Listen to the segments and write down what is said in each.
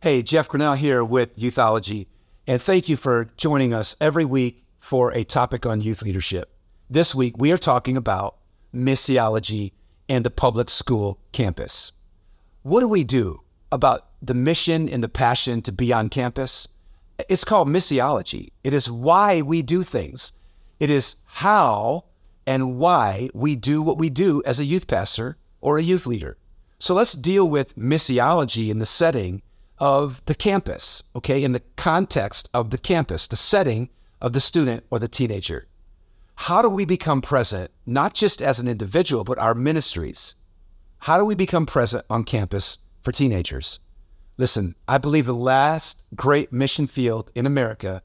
Hey, Jeff Grinnell here with Youthology, and thank you for joining us every week for a topic on youth leadership. This week, we are talking about missiology and the public school campus. What do we do about the mission and the passion to be on campus? It's called missiology. It is why we do things. It is how and why we do what we do as a youth pastor or a youth leader. So let's deal with missiology in the setting of the campus, okay, in the context of the campus, the setting of the student or the teenager. How do we become present, not just as an individual, but our ministries? How do we become present on campus for teenagers? Listen, I believe the last great mission field in America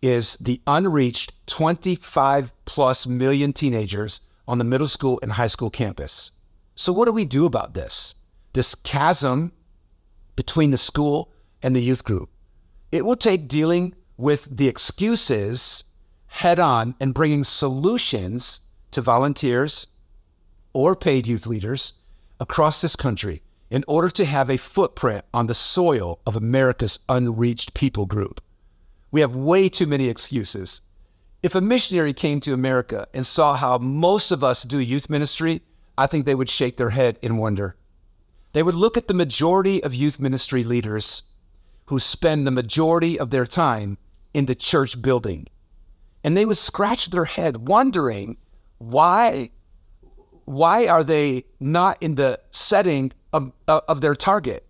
is the unreached 25 plus million teenagers on the middle school and high school campus. So, what do we do about this? This chasm between the school and the youth group. It will take dealing with the excuses head on and bringing solutions to volunteers or paid youth leaders across this country in order to have a footprint on the soil of America's unreached people group. We have way too many excuses. If a missionary came to America and saw how most of us do youth ministry, I think they would shake their head in wonder. They would look at the majority of youth ministry leaders who spend the majority of their time in the church building, and they would scratch their head wondering why why are they not in the setting of, uh, of their target?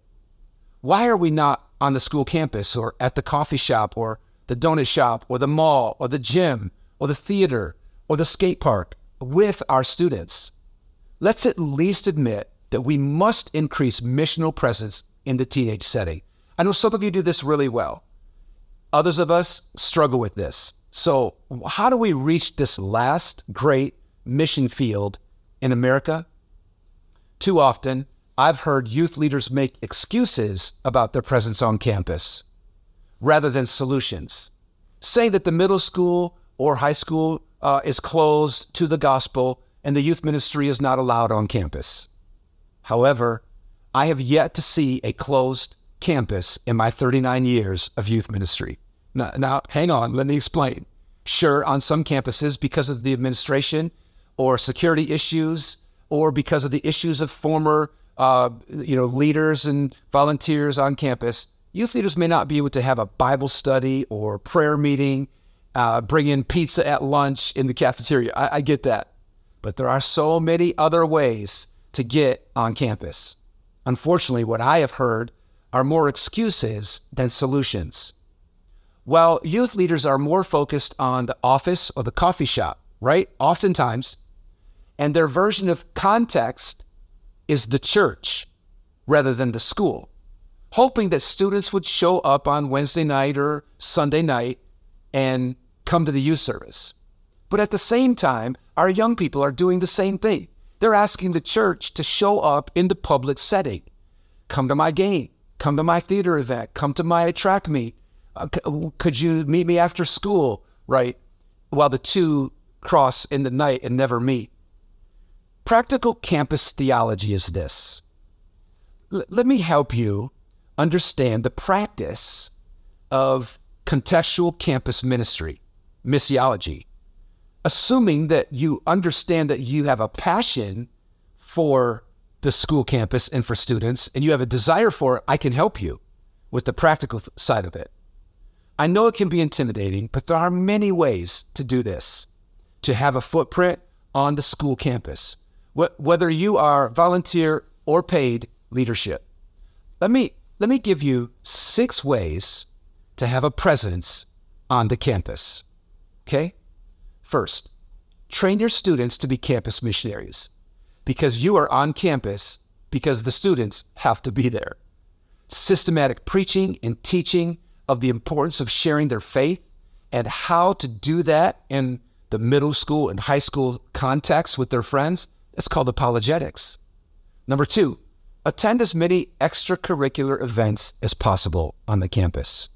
Why are we not on the school campus or at the coffee shop or the donut shop or the mall or the gym or the theater or the skate park with our students? let's at least admit that we must increase missional presence in the teenage setting. I know some of you do this really well. Others of us struggle with this. So, how do we reach this last great mission field in America? Too often, I've heard youth leaders make excuses about their presence on campus rather than solutions, saying that the middle school or high school uh, is closed to the gospel and the youth ministry is not allowed on campus. However, I have yet to see a closed campus in my 39 years of youth ministry. Now, now, hang on, let me explain. Sure, on some campuses, because of the administration or security issues, or because of the issues of former uh, you know, leaders and volunteers on campus, youth leaders may not be able to have a Bible study or prayer meeting, uh, bring in pizza at lunch in the cafeteria. I, I get that. But there are so many other ways to get on campus. Unfortunately, what I have heard are more excuses than solutions. While youth leaders are more focused on the office or the coffee shop, right? Oftentimes, and their version of context is the church rather than the school, hoping that students would show up on Wednesday night or Sunday night and come to the youth service. But at the same time, our young people are doing the same thing. They're asking the church to show up in the public setting. Come to my game, come to my theater event, come to my track meet. Uh, could you meet me after school? Right? While the two cross in the night and never meet. Practical campus theology is this. L- let me help you understand the practice of contextual campus ministry, missiology assuming that you understand that you have a passion for the school campus and for students and you have a desire for it, I can help you with the practical side of it. I know it can be intimidating, but there are many ways to do this to have a footprint on the school campus, whether you are volunteer or paid leadership. Let me, let me give you six ways to have a presence on the campus. Okay? First, train your students to be campus missionaries because you are on campus because the students have to be there. Systematic preaching and teaching of the importance of sharing their faith and how to do that in the middle school and high school context with their friends, that's called apologetics. Number two, attend as many extracurricular events as possible on the campus.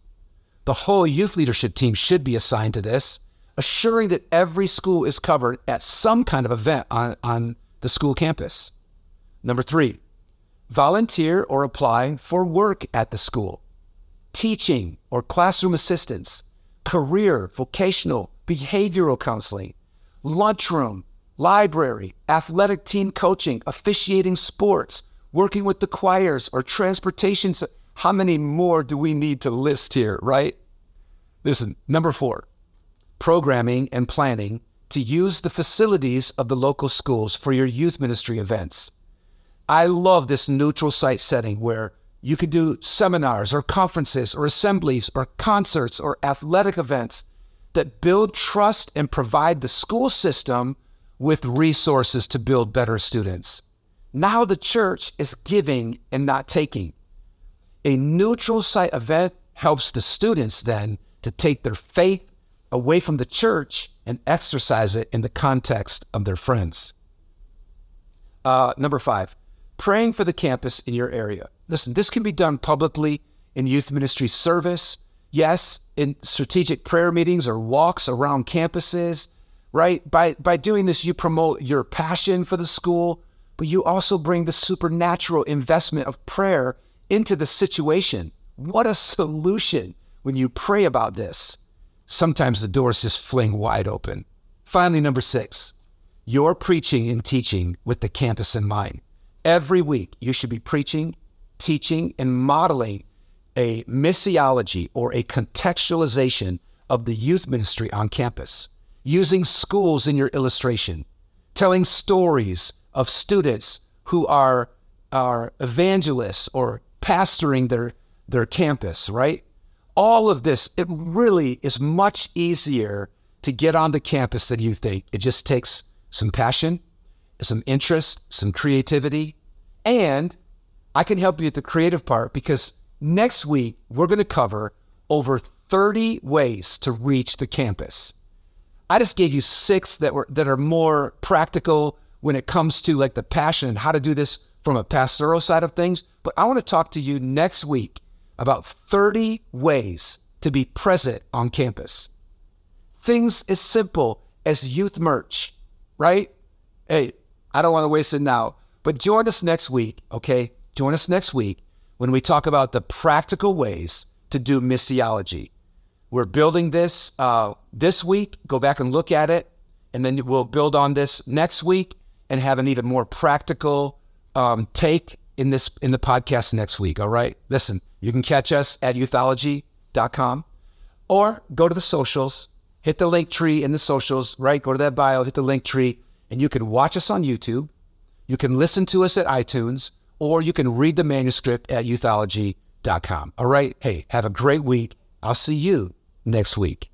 The whole youth leadership team should be assigned to this assuring that every school is covered at some kind of event on, on the school campus. Number three, volunteer or apply for work at the school. teaching or classroom assistance, career, vocational, behavioral counseling, lunchroom, library, athletic team coaching, officiating sports, working with the choirs, or transportation. How many more do we need to list here, right? Listen, number four, programming and planning to use the facilities of the local schools for your youth ministry events. I love this neutral site setting where you could do seminars or conferences or assemblies or concerts or athletic events that build trust and provide the school system with resources to build better students. Now the church is giving and not taking. A neutral site event helps the students then to take their faith away from the church and exercise it in the context of their friends. Uh, number five, praying for the campus in your area. Listen, this can be done publicly in youth ministry service. Yes, in strategic prayer meetings or walks around campuses, right? By, by doing this, you promote your passion for the school, but you also bring the supernatural investment of prayer into the situation. What a solution when you pray about this. Sometimes the doors just fling wide open. Finally, number six, you're preaching and teaching with the campus in mind. Every week, you should be preaching, teaching, and modeling a missiology or a contextualization of the youth ministry on campus, using schools in your illustration, telling stories of students who are, are evangelists or pastoring their, their campus, right? All of this, it really is much easier to get onto campus than you think. It just takes some passion, some interest, some creativity, and I can help you with the creative part because next week we're going to cover over 30 ways to reach the campus. I just gave you six that were that are more practical when it comes to like the passion and how to do this from a pastoral side of things, but I want to talk to you next week about 30 ways to be present on campus. Things as simple as youth merch, right? Hey, I don't want to waste it now, but join us next week, okay? Join us next week when we talk about the practical ways to do missiology. We're building this uh, this week. Go back and look at it, and then we'll build on this next week and have an even more practical um, take in this in the podcast next week. All right, listen, you can catch us at youthology.com or go to the socials, hit the link tree in the socials. Right, go to that bio, hit the link tree, and you can watch us on YouTube. You can listen to us at iTunes, or you can read the manuscript at youthology.com. All right, hey, have a great week. I'll see you next week.